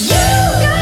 You got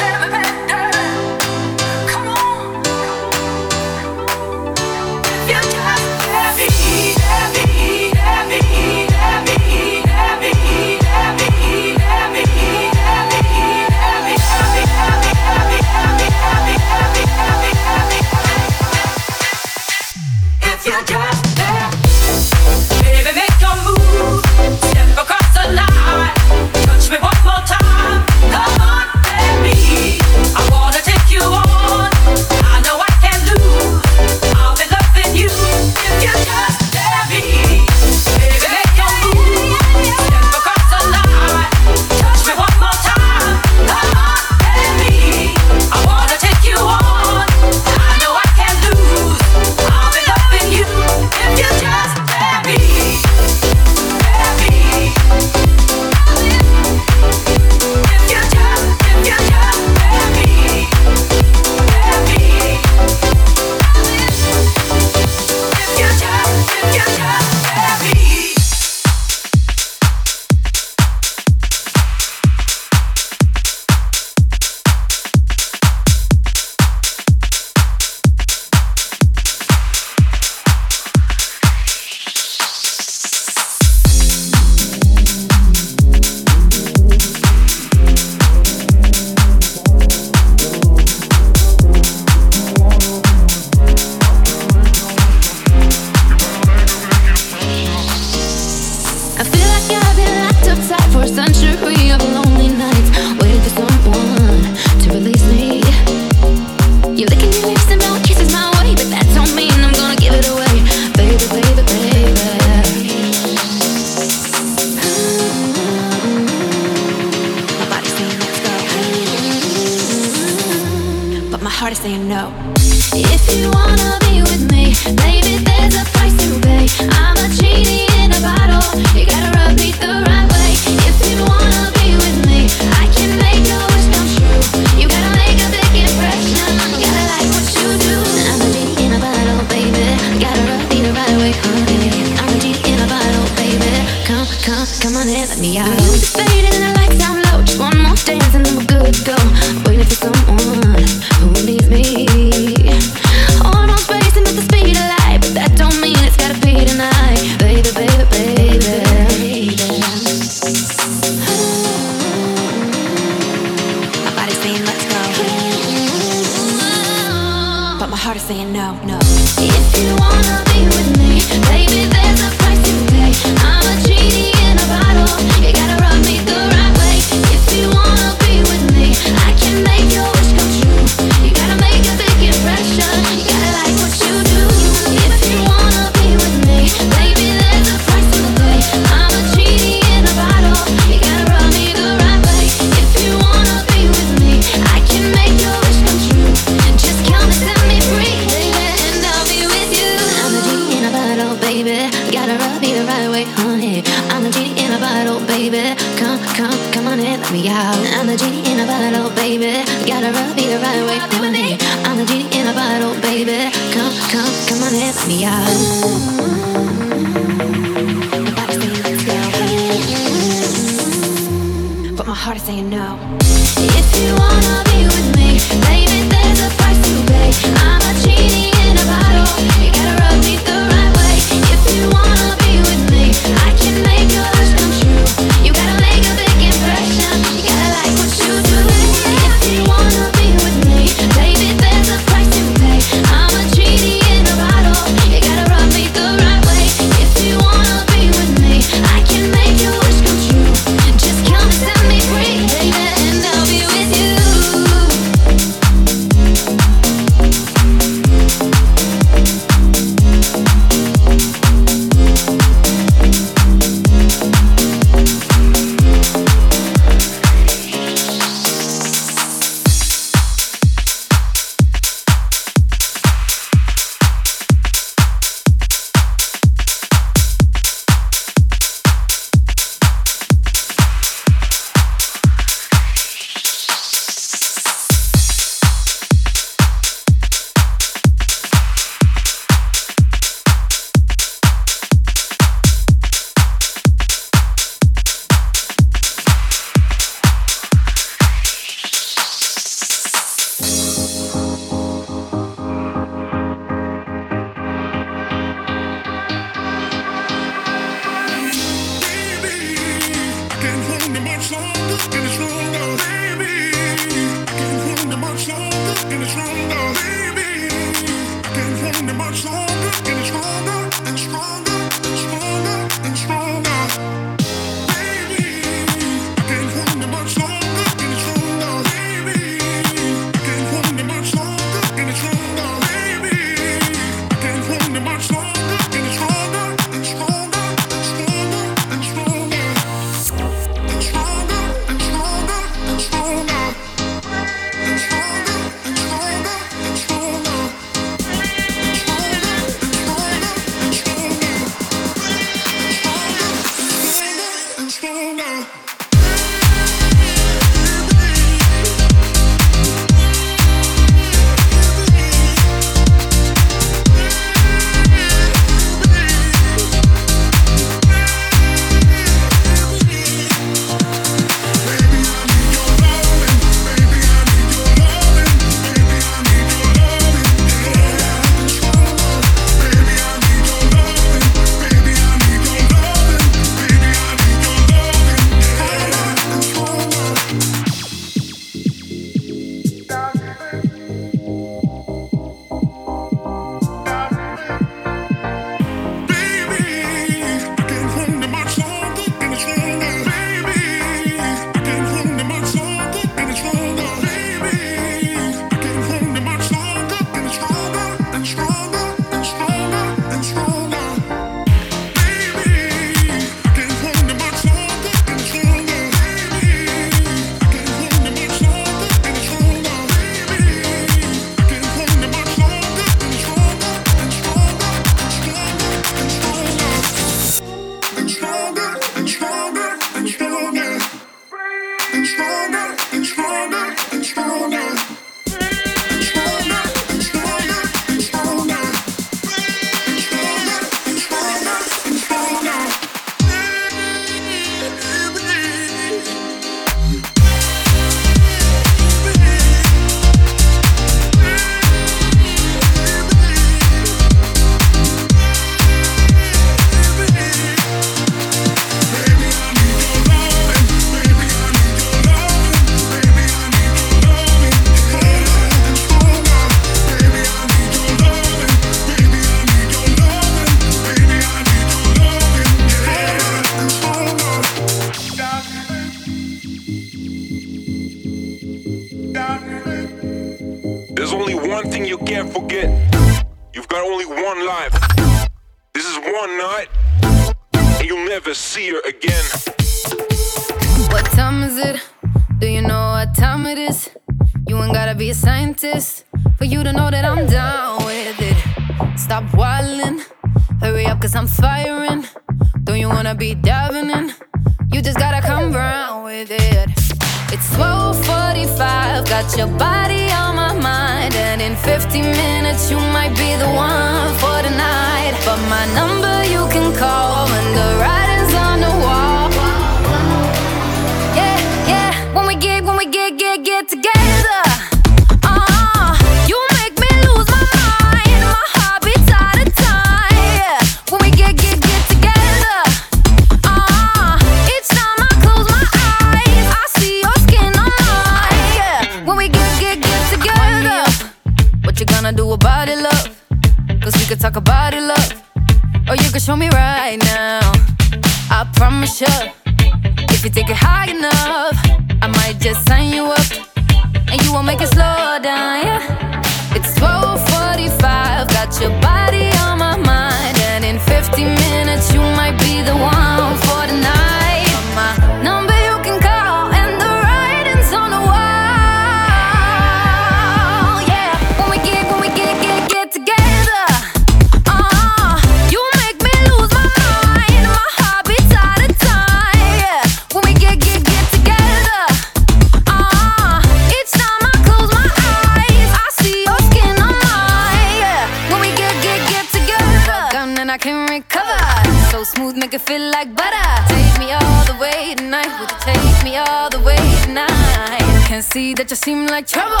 see that you seem like trouble.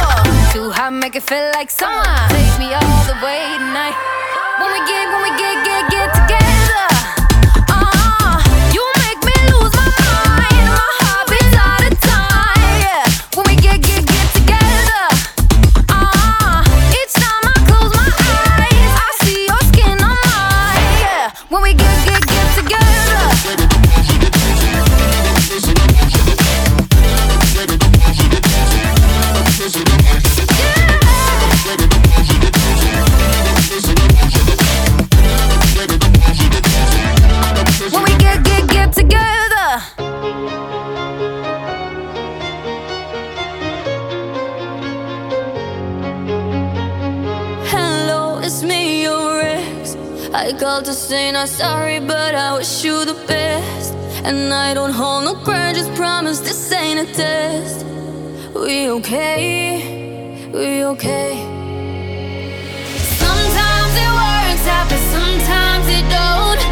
Too hot, make it feel like summer. Take me all the way tonight. When we get, when we get, get, get together. called to say not sorry, but I wish you the best. And I don't hold no grudges, promise this ain't a test. We okay, we okay. Sometimes it works out, but sometimes it don't.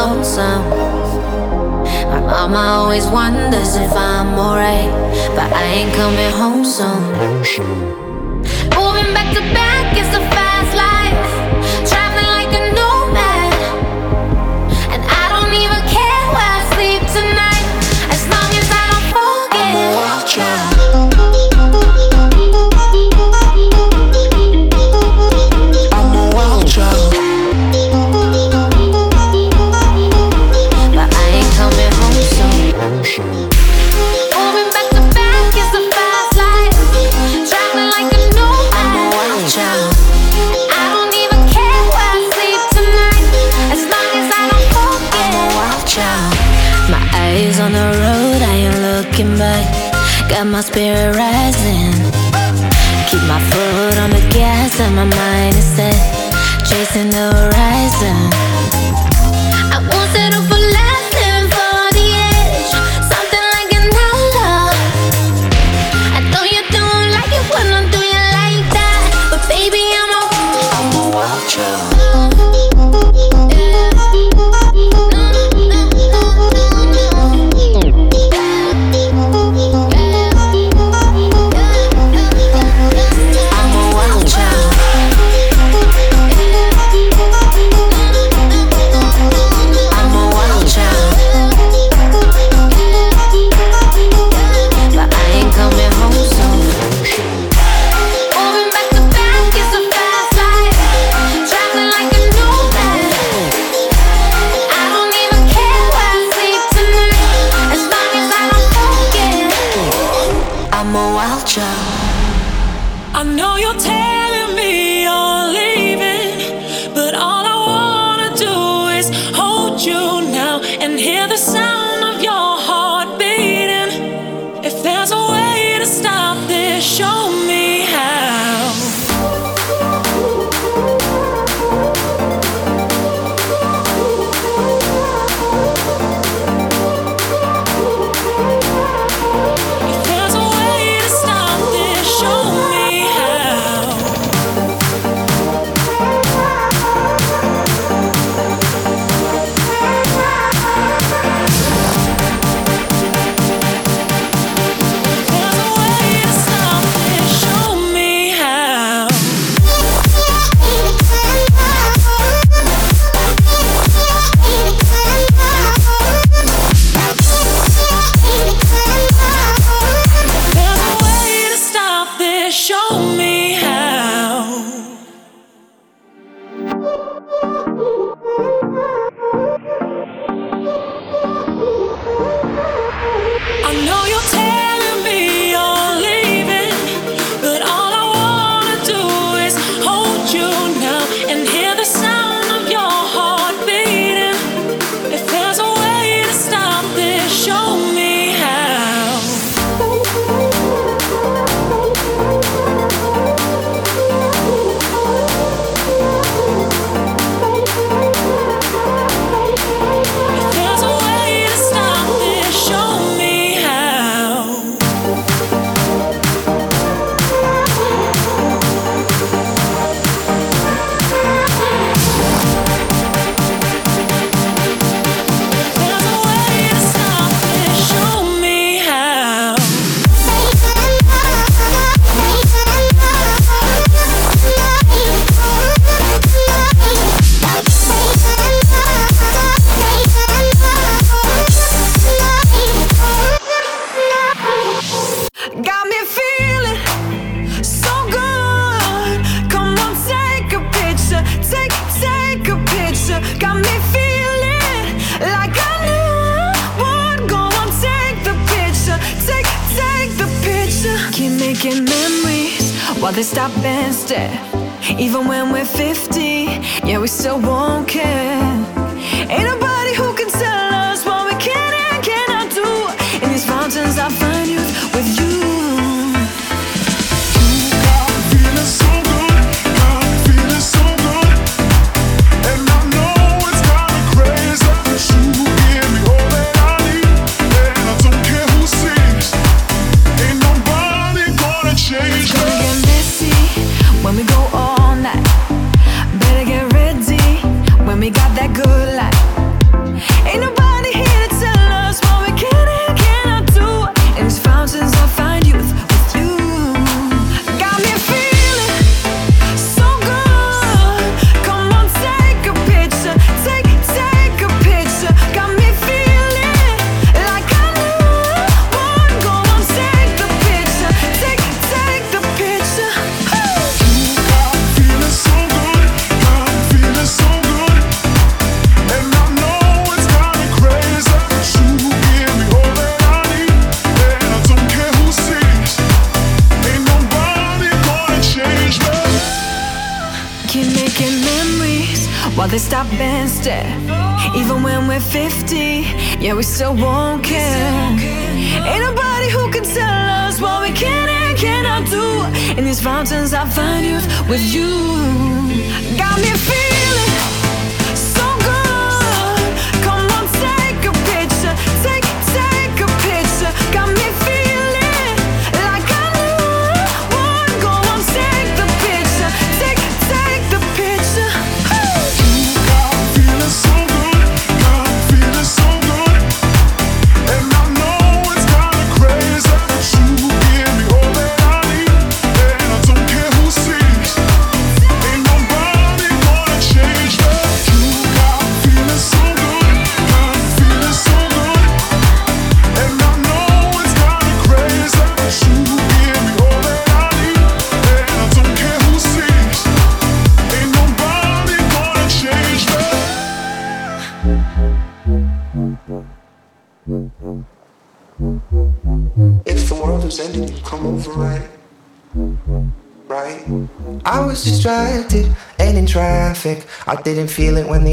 lonesome. My mama always wonders if I'm alright, but I ain't coming home soon. Moving back to back is the fast life. and my mind is set, chasing the horizon.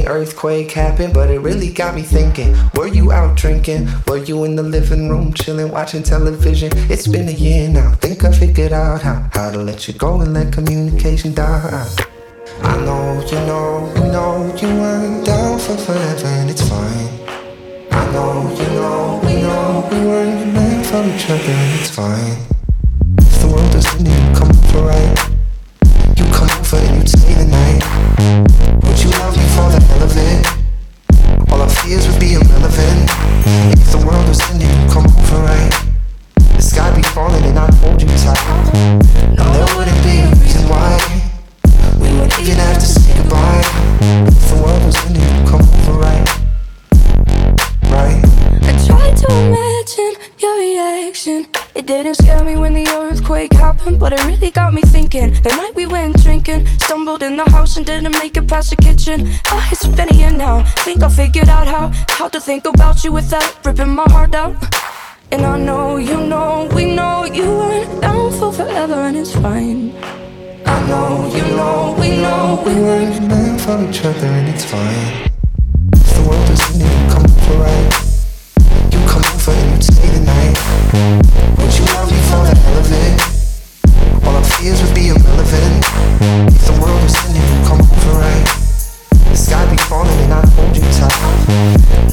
earthquake happened, but it really got me thinking. Were you out drinking? Were you in the living room chilling, watching television? It's been a year now. Think I figured out how how to let you go and let communication die. I know you know you know you weren't down for forever, and it's fine. I know you know we know we weren't meant for each other, and it's fine. attention. Oh, it's been a year now. Think I figured out how how to think about you without ripping my heart out. And I know you know we know you weren't down for forever, and it's fine. I know you know we know we weren't meant for each other, and it's fine. If the world doesn't even come for right over and you stay the night Would you love me for the hell of it? All our fears would be irrelevant If the world was ending, come over right time.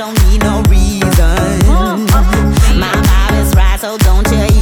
don't need no reason. Uh-huh. My vibe is right, so don't you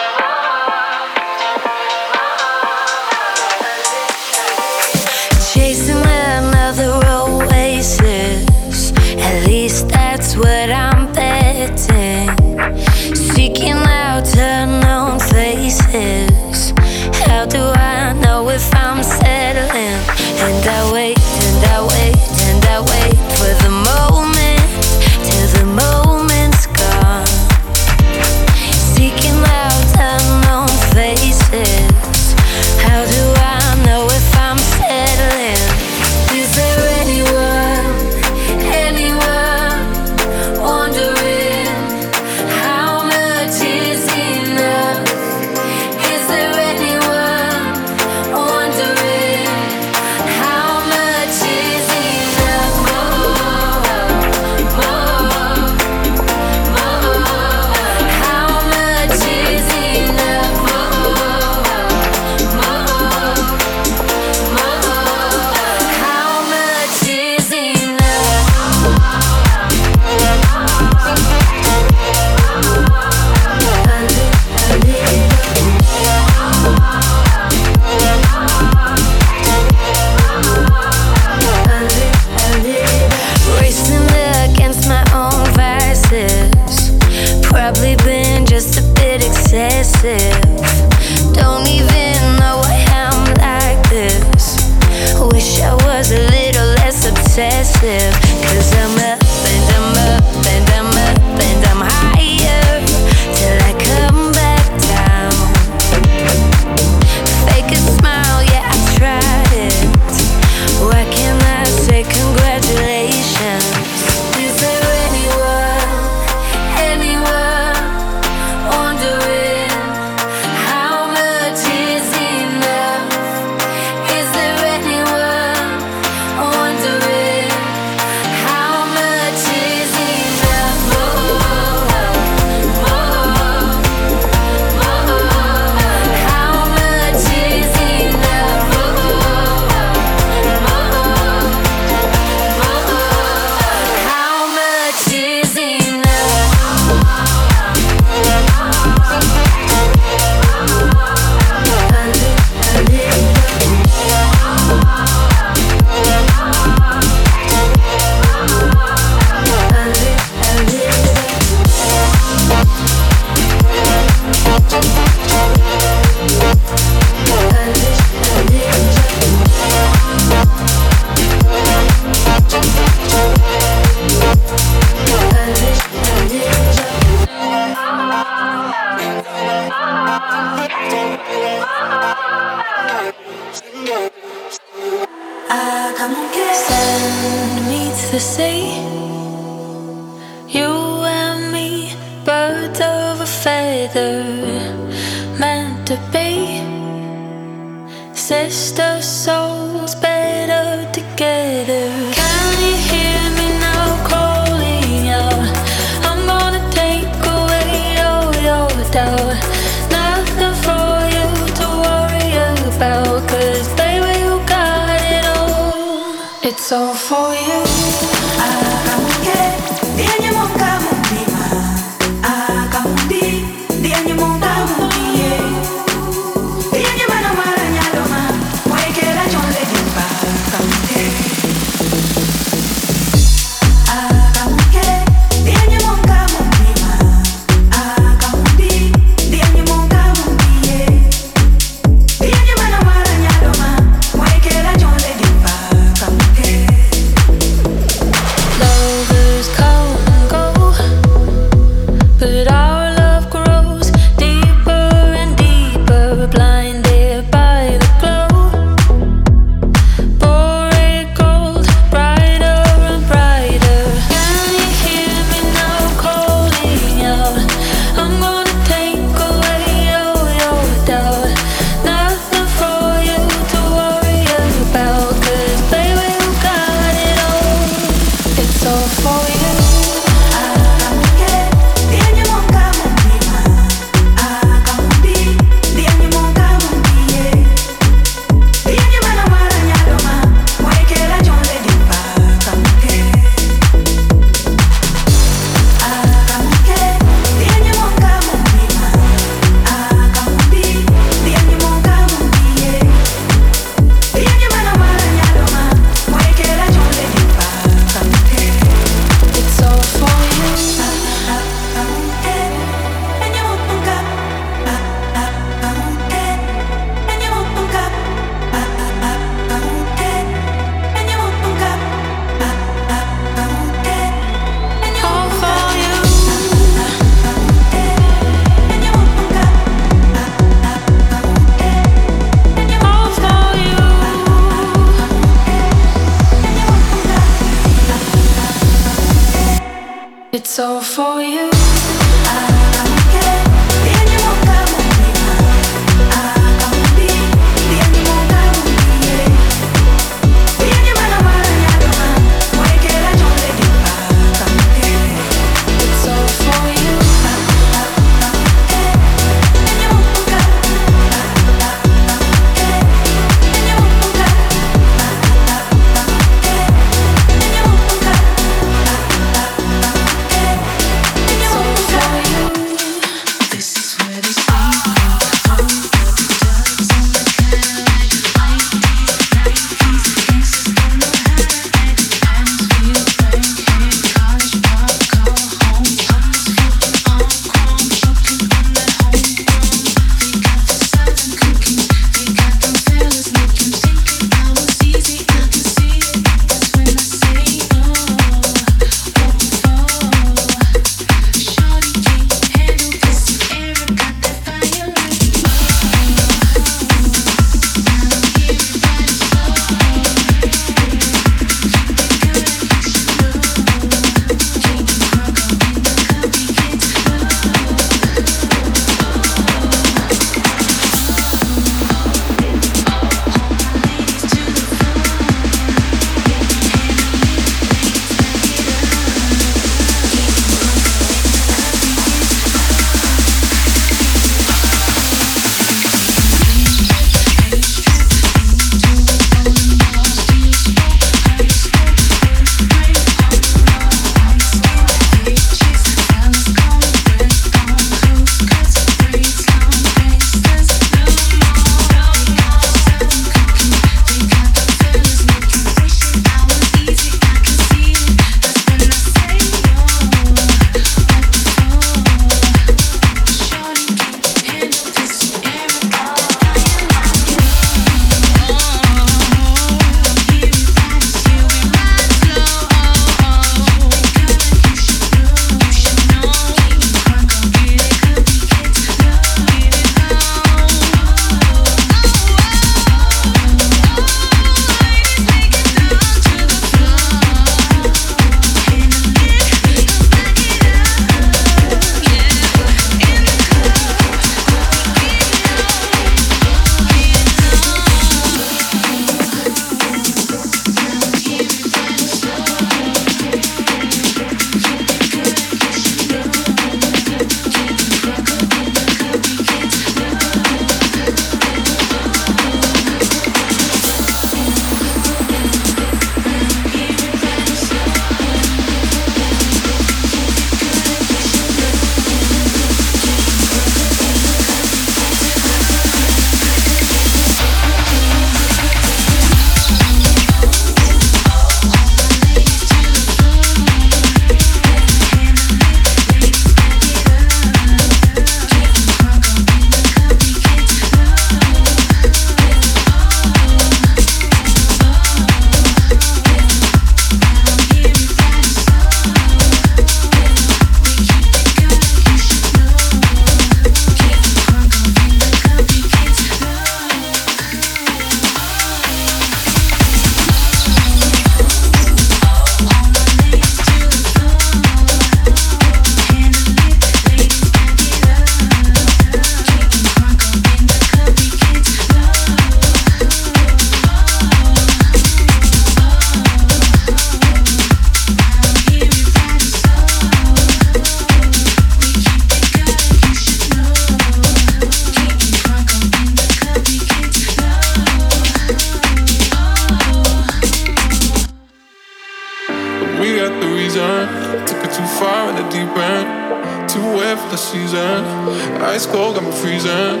losing.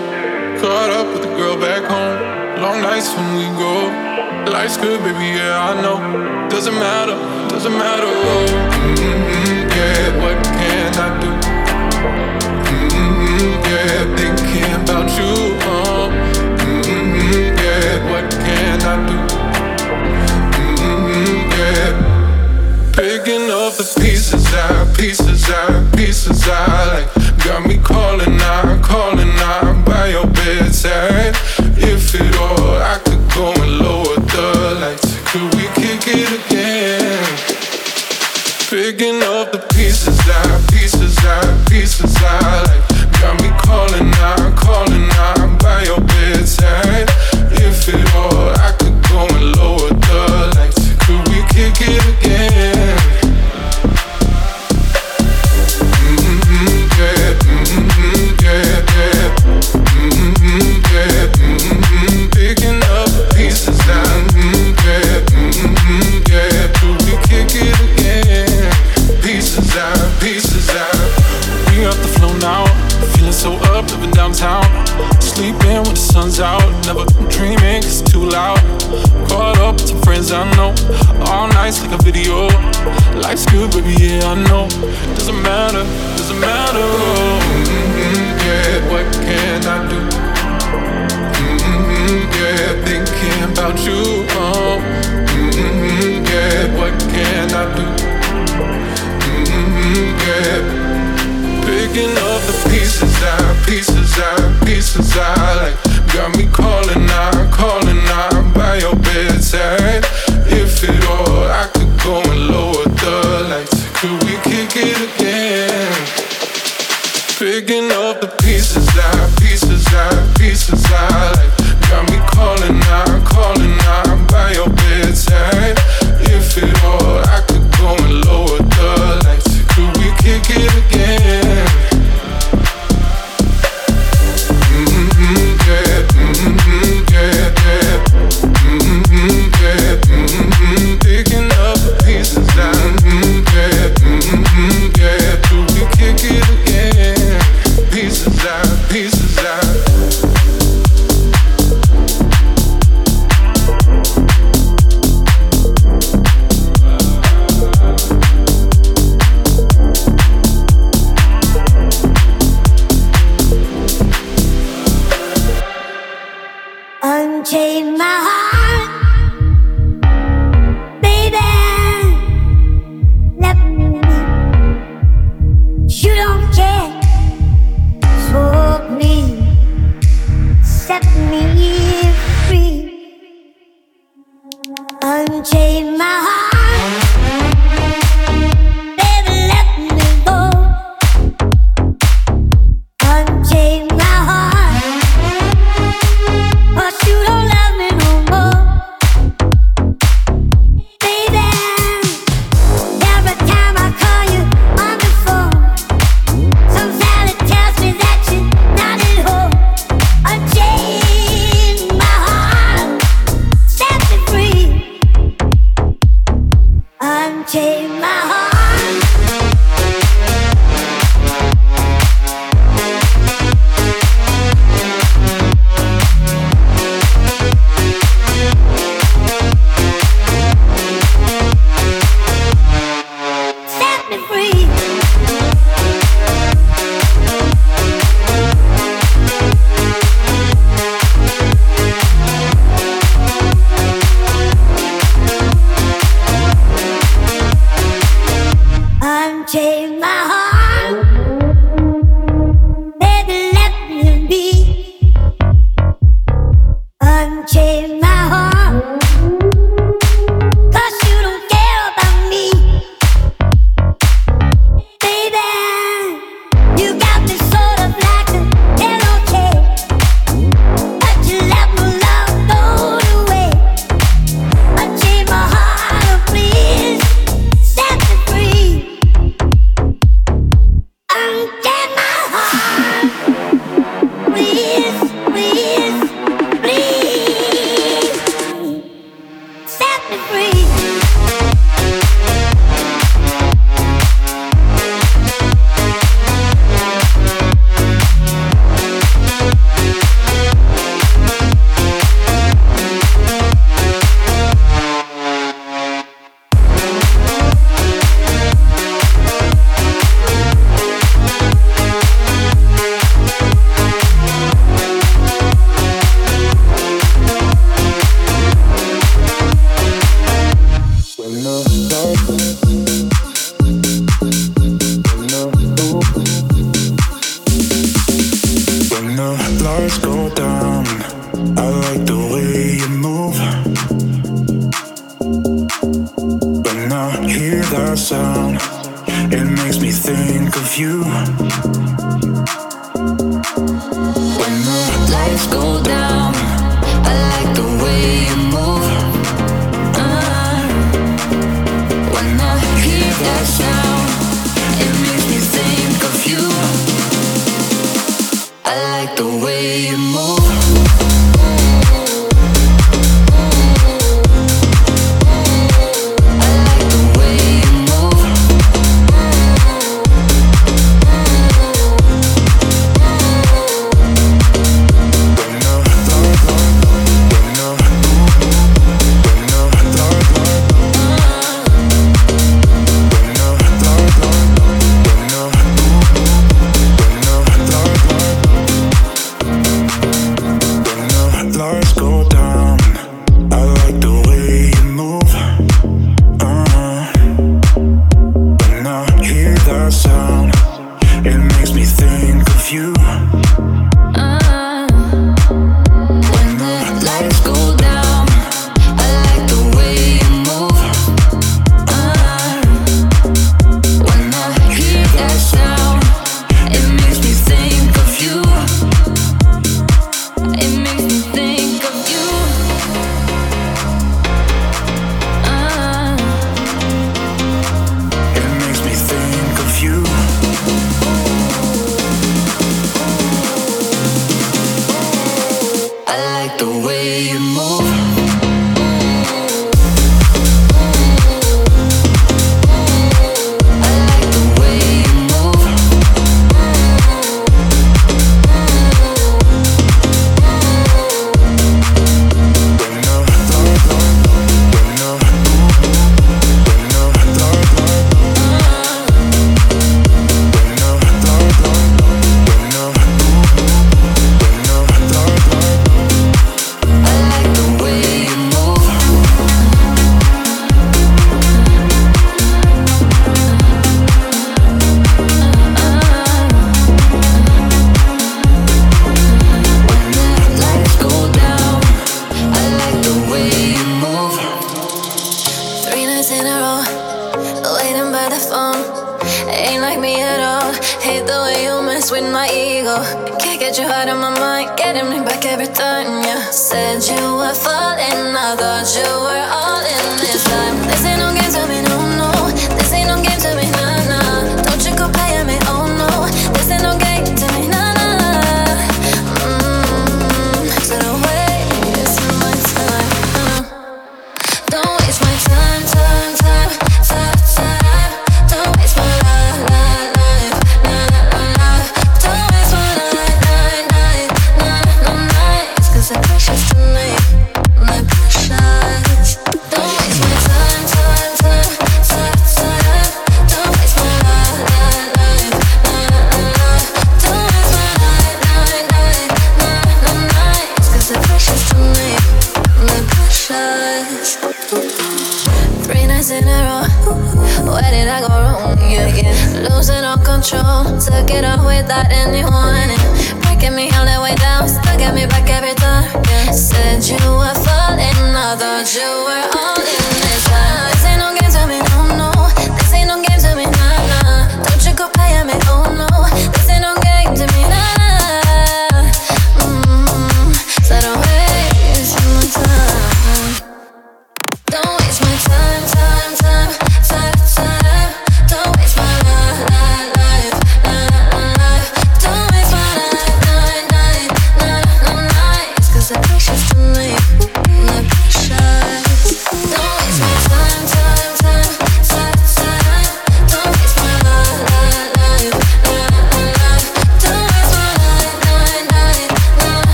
Caught up with the girl back home. Long nights when we go. Life's good, baby, yeah, I know. Doesn't matter, doesn't matter. Oh, mm-hmm, yeah, what can I do? Mm-hmm, yeah, thinking about you. Oh. Mm-hmm, yeah, what can I do? Mm-hmm, yeah. Picking up the pieces out, pieces out, pieces out. Like, got me calling out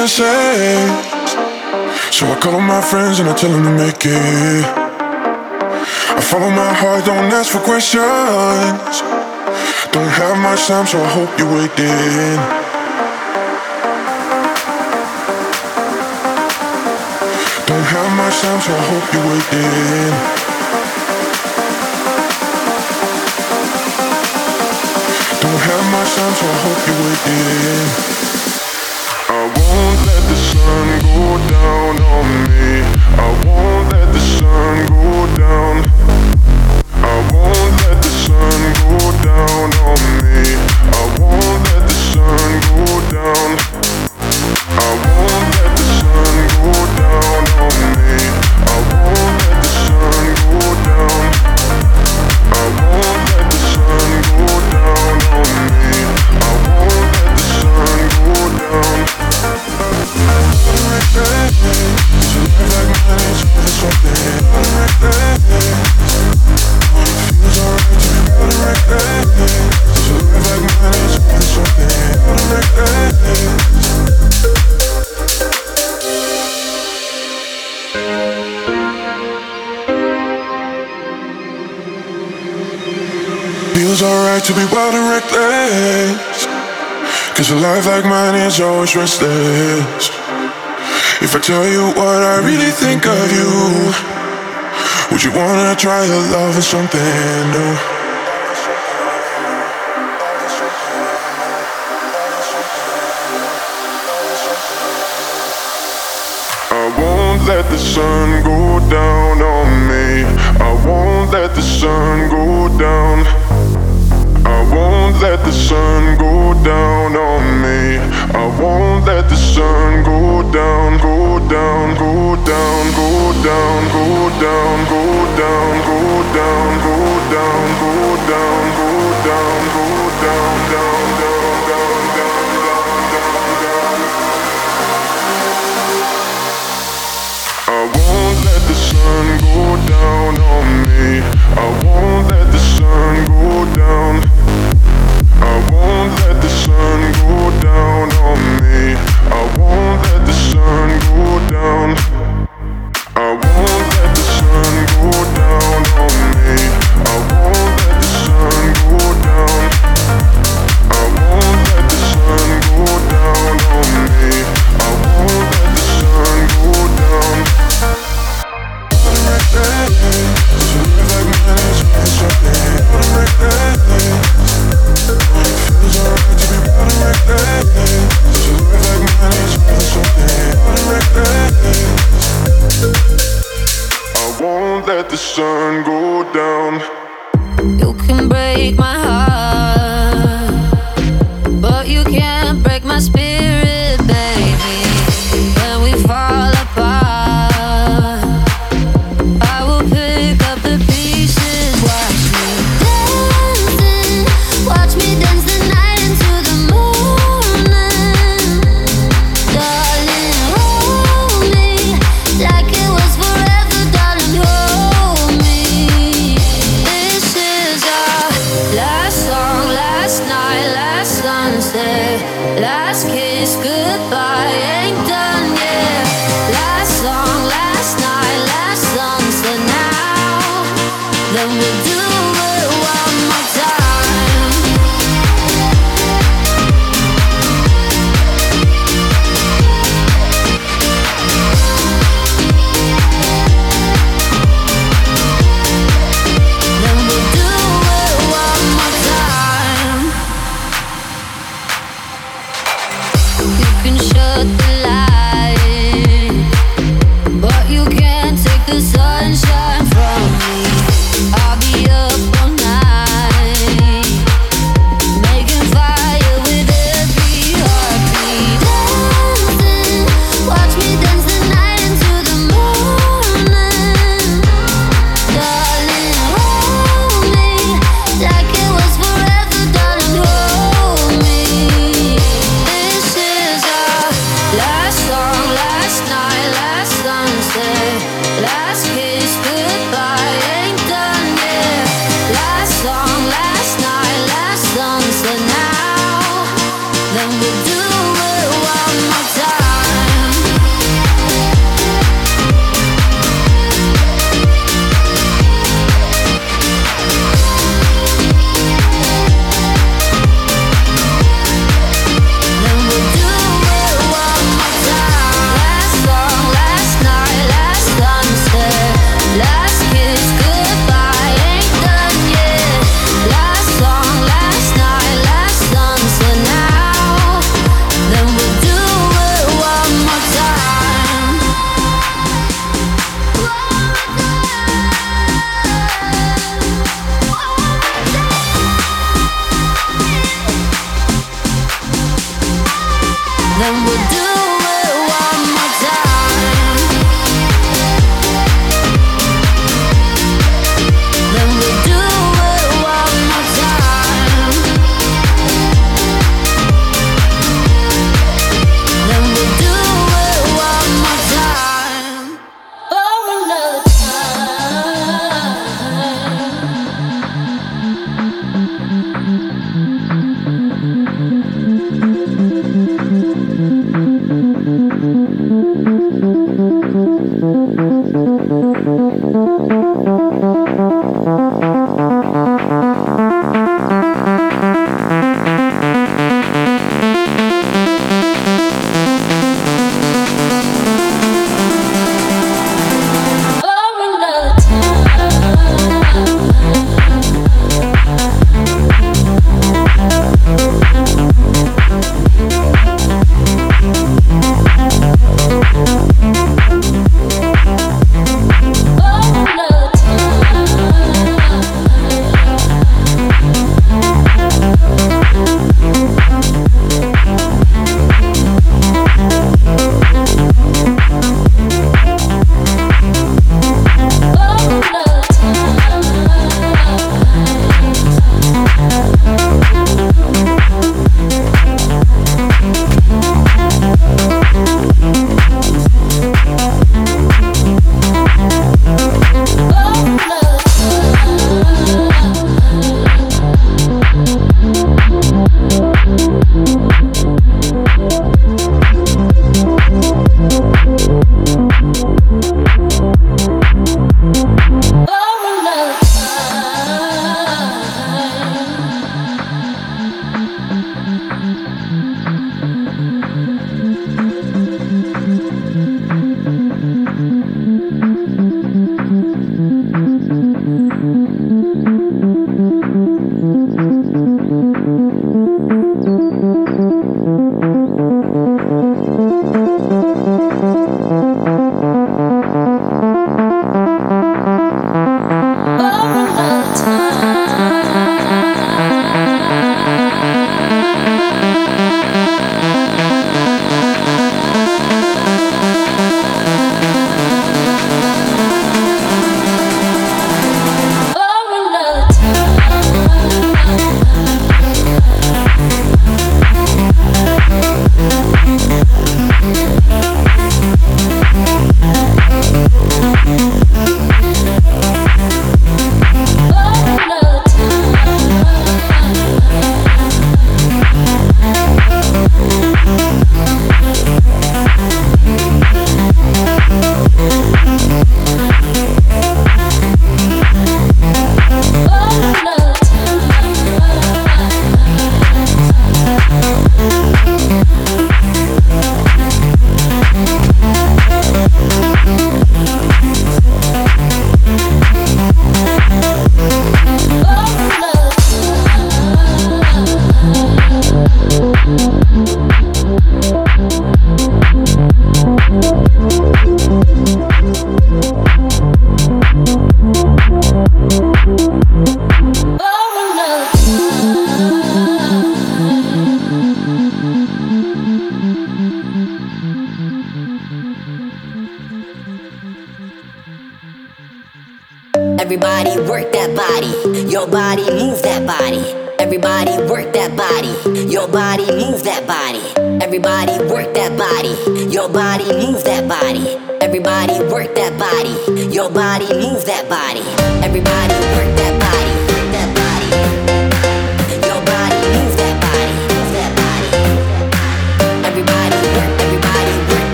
my chances. So I call all my friends and I tell them to make it. I follow my heart, don't ask for questions. Don't have much time, so I hope you're waiting. Don't have much time, so I hope you're waiting. Don't have much time, so I hope you're waiting. I won't let the sun go down. I won't let the sun go down on me. I won't let the sun go down. To be wild and reckless. Cause a life like mine is always restless. If I tell you what I really think of you, would you wanna try your love or something new? I won't let the sun go down on me. I won't let the sun go down. I won't let the sun go down on me. I won't let the sun go down, go down, go down, go down, go down, go down, go down, go down, go down, go down, go down, down, down, I won't let the sun go down. I won't let the sun go down on me. I won't let the sun go down. I won't let the sun go down on me. I won't let the sun go down. I won't let the sun go down on me. The sun go down. You can break my heart,